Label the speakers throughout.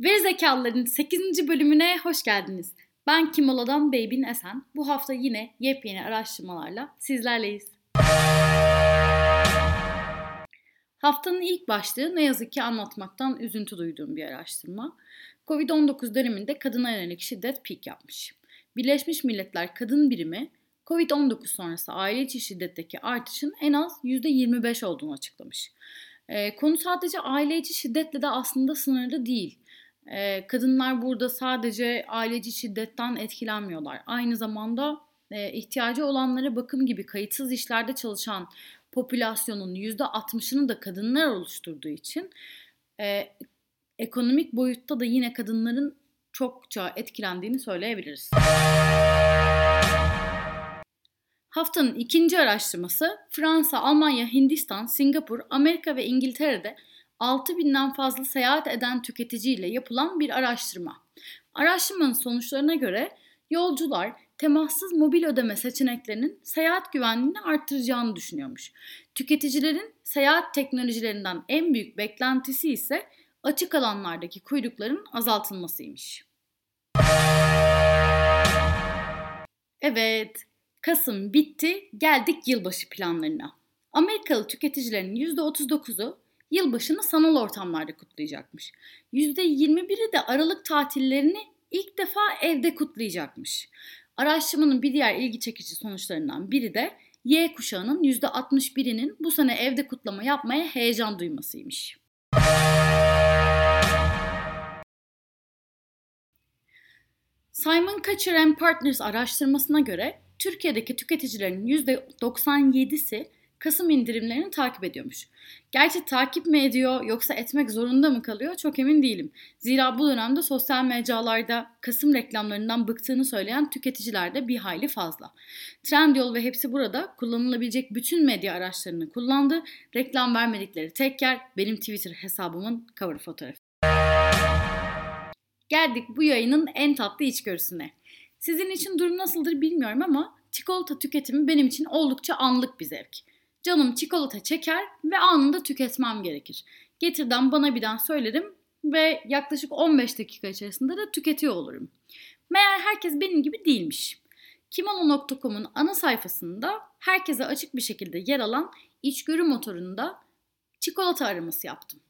Speaker 1: Veri Zekalıların 8. bölümüne hoş geldiniz. Ben Kimola'dan Beybin Esen. Bu hafta yine yepyeni araştırmalarla sizlerleyiz. Haftanın ilk başlığı ne yazık ki anlatmaktan üzüntü duyduğum bir araştırma. Covid-19 döneminde kadına yönelik şiddet pik yapmış. Birleşmiş Milletler Kadın Birimi Covid-19 sonrası aile içi şiddetteki artışın en az %25 olduğunu açıklamış. Ee, konu sadece aile içi şiddetle de aslında sınırlı değil. Ee, kadınlar burada sadece aile içi şiddetten etkilenmiyorlar. Aynı zamanda e, ihtiyacı olanlara bakım gibi kayıtsız işlerde çalışan popülasyonun %60'ını da kadınlar oluşturduğu için e, ekonomik boyutta da yine kadınların çokça etkilendiğini söyleyebiliriz. Haftanın ikinci araştırması Fransa, Almanya, Hindistan, Singapur, Amerika ve İngiltere'de 6000'den fazla seyahat eden tüketiciyle yapılan bir araştırma. Araştırmanın sonuçlarına göre yolcular temassız mobil ödeme seçeneklerinin seyahat güvenliğini arttıracağını düşünüyormuş. Tüketicilerin seyahat teknolojilerinden en büyük beklentisi ise açık alanlardaki kuyrukların azaltılmasıymış. Evet, Kasım bitti, geldik yılbaşı planlarına. Amerikalı tüketicilerin %39'u yılbaşını sanal ortamlarda kutlayacakmış. %21'i de Aralık tatillerini ilk defa evde kutlayacakmış. Araştırmanın bir diğer ilgi çekici sonuçlarından biri de Y kuşağının %61'inin bu sene evde kutlama yapmaya heyecan duymasıymış. Simon Kutcher and Partners araştırmasına göre Türkiye'deki tüketicilerin %97'si Kasım indirimlerini takip ediyormuş. Gerçi takip mi ediyor yoksa etmek zorunda mı kalıyor çok emin değilim. Zira bu dönemde sosyal mecralarda Kasım reklamlarından bıktığını söyleyen tüketiciler de bir hayli fazla. Trendyol ve hepsi burada kullanılabilecek bütün medya araçlarını kullandı. Reklam vermedikleri tek yer benim Twitter hesabımın cover fotoğrafı. Geldik bu yayının en tatlı içgörüsüne. Sizin için durum nasıldır bilmiyorum ama çikolata tüketimi benim için oldukça anlık bir zevk. Canım çikolata çeker ve anında tüketmem gerekir. Getirden bana birden söylerim ve yaklaşık 15 dakika içerisinde de tüketiyor olurum. Meğer herkes benim gibi değilmiş. Kimono.com'un ana sayfasında herkese açık bir şekilde yer alan içgörü motorunda çikolata araması yaptım.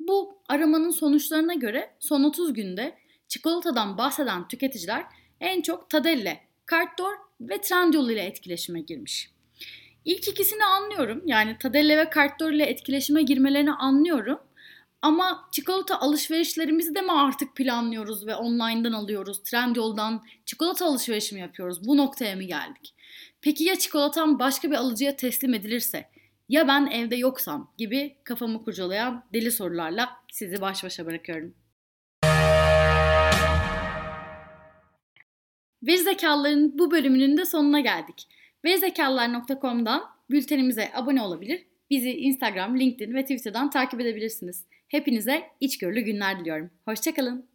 Speaker 1: Bu aramanın sonuçlarına göre son 30 günde çikolatadan bahseden tüketiciler en çok Tadelle, Cartdoor ve Trendyol ile etkileşime girmiş. İlk ikisini anlıyorum. Yani Tadelle ve Cartdoor ile etkileşime girmelerini anlıyorum. Ama çikolata alışverişlerimizi de mi artık planlıyoruz ve online'dan alıyoruz? Trendyol'dan çikolata alışverişi mi yapıyoruz? Bu noktaya mı geldik? Peki ya çikolatam başka bir alıcıya teslim edilirse? Ya ben evde yoksam gibi kafamı kurcalayan deli sorularla sizi baş başa bırakıyorum. Veri zekalıların bu bölümünün de sonuna geldik. Verizekalılar.com'dan bültenimize abone olabilir, bizi Instagram, LinkedIn ve Twitter'dan takip edebilirsiniz. Hepinize içgörülü günler diliyorum. Hoşçakalın.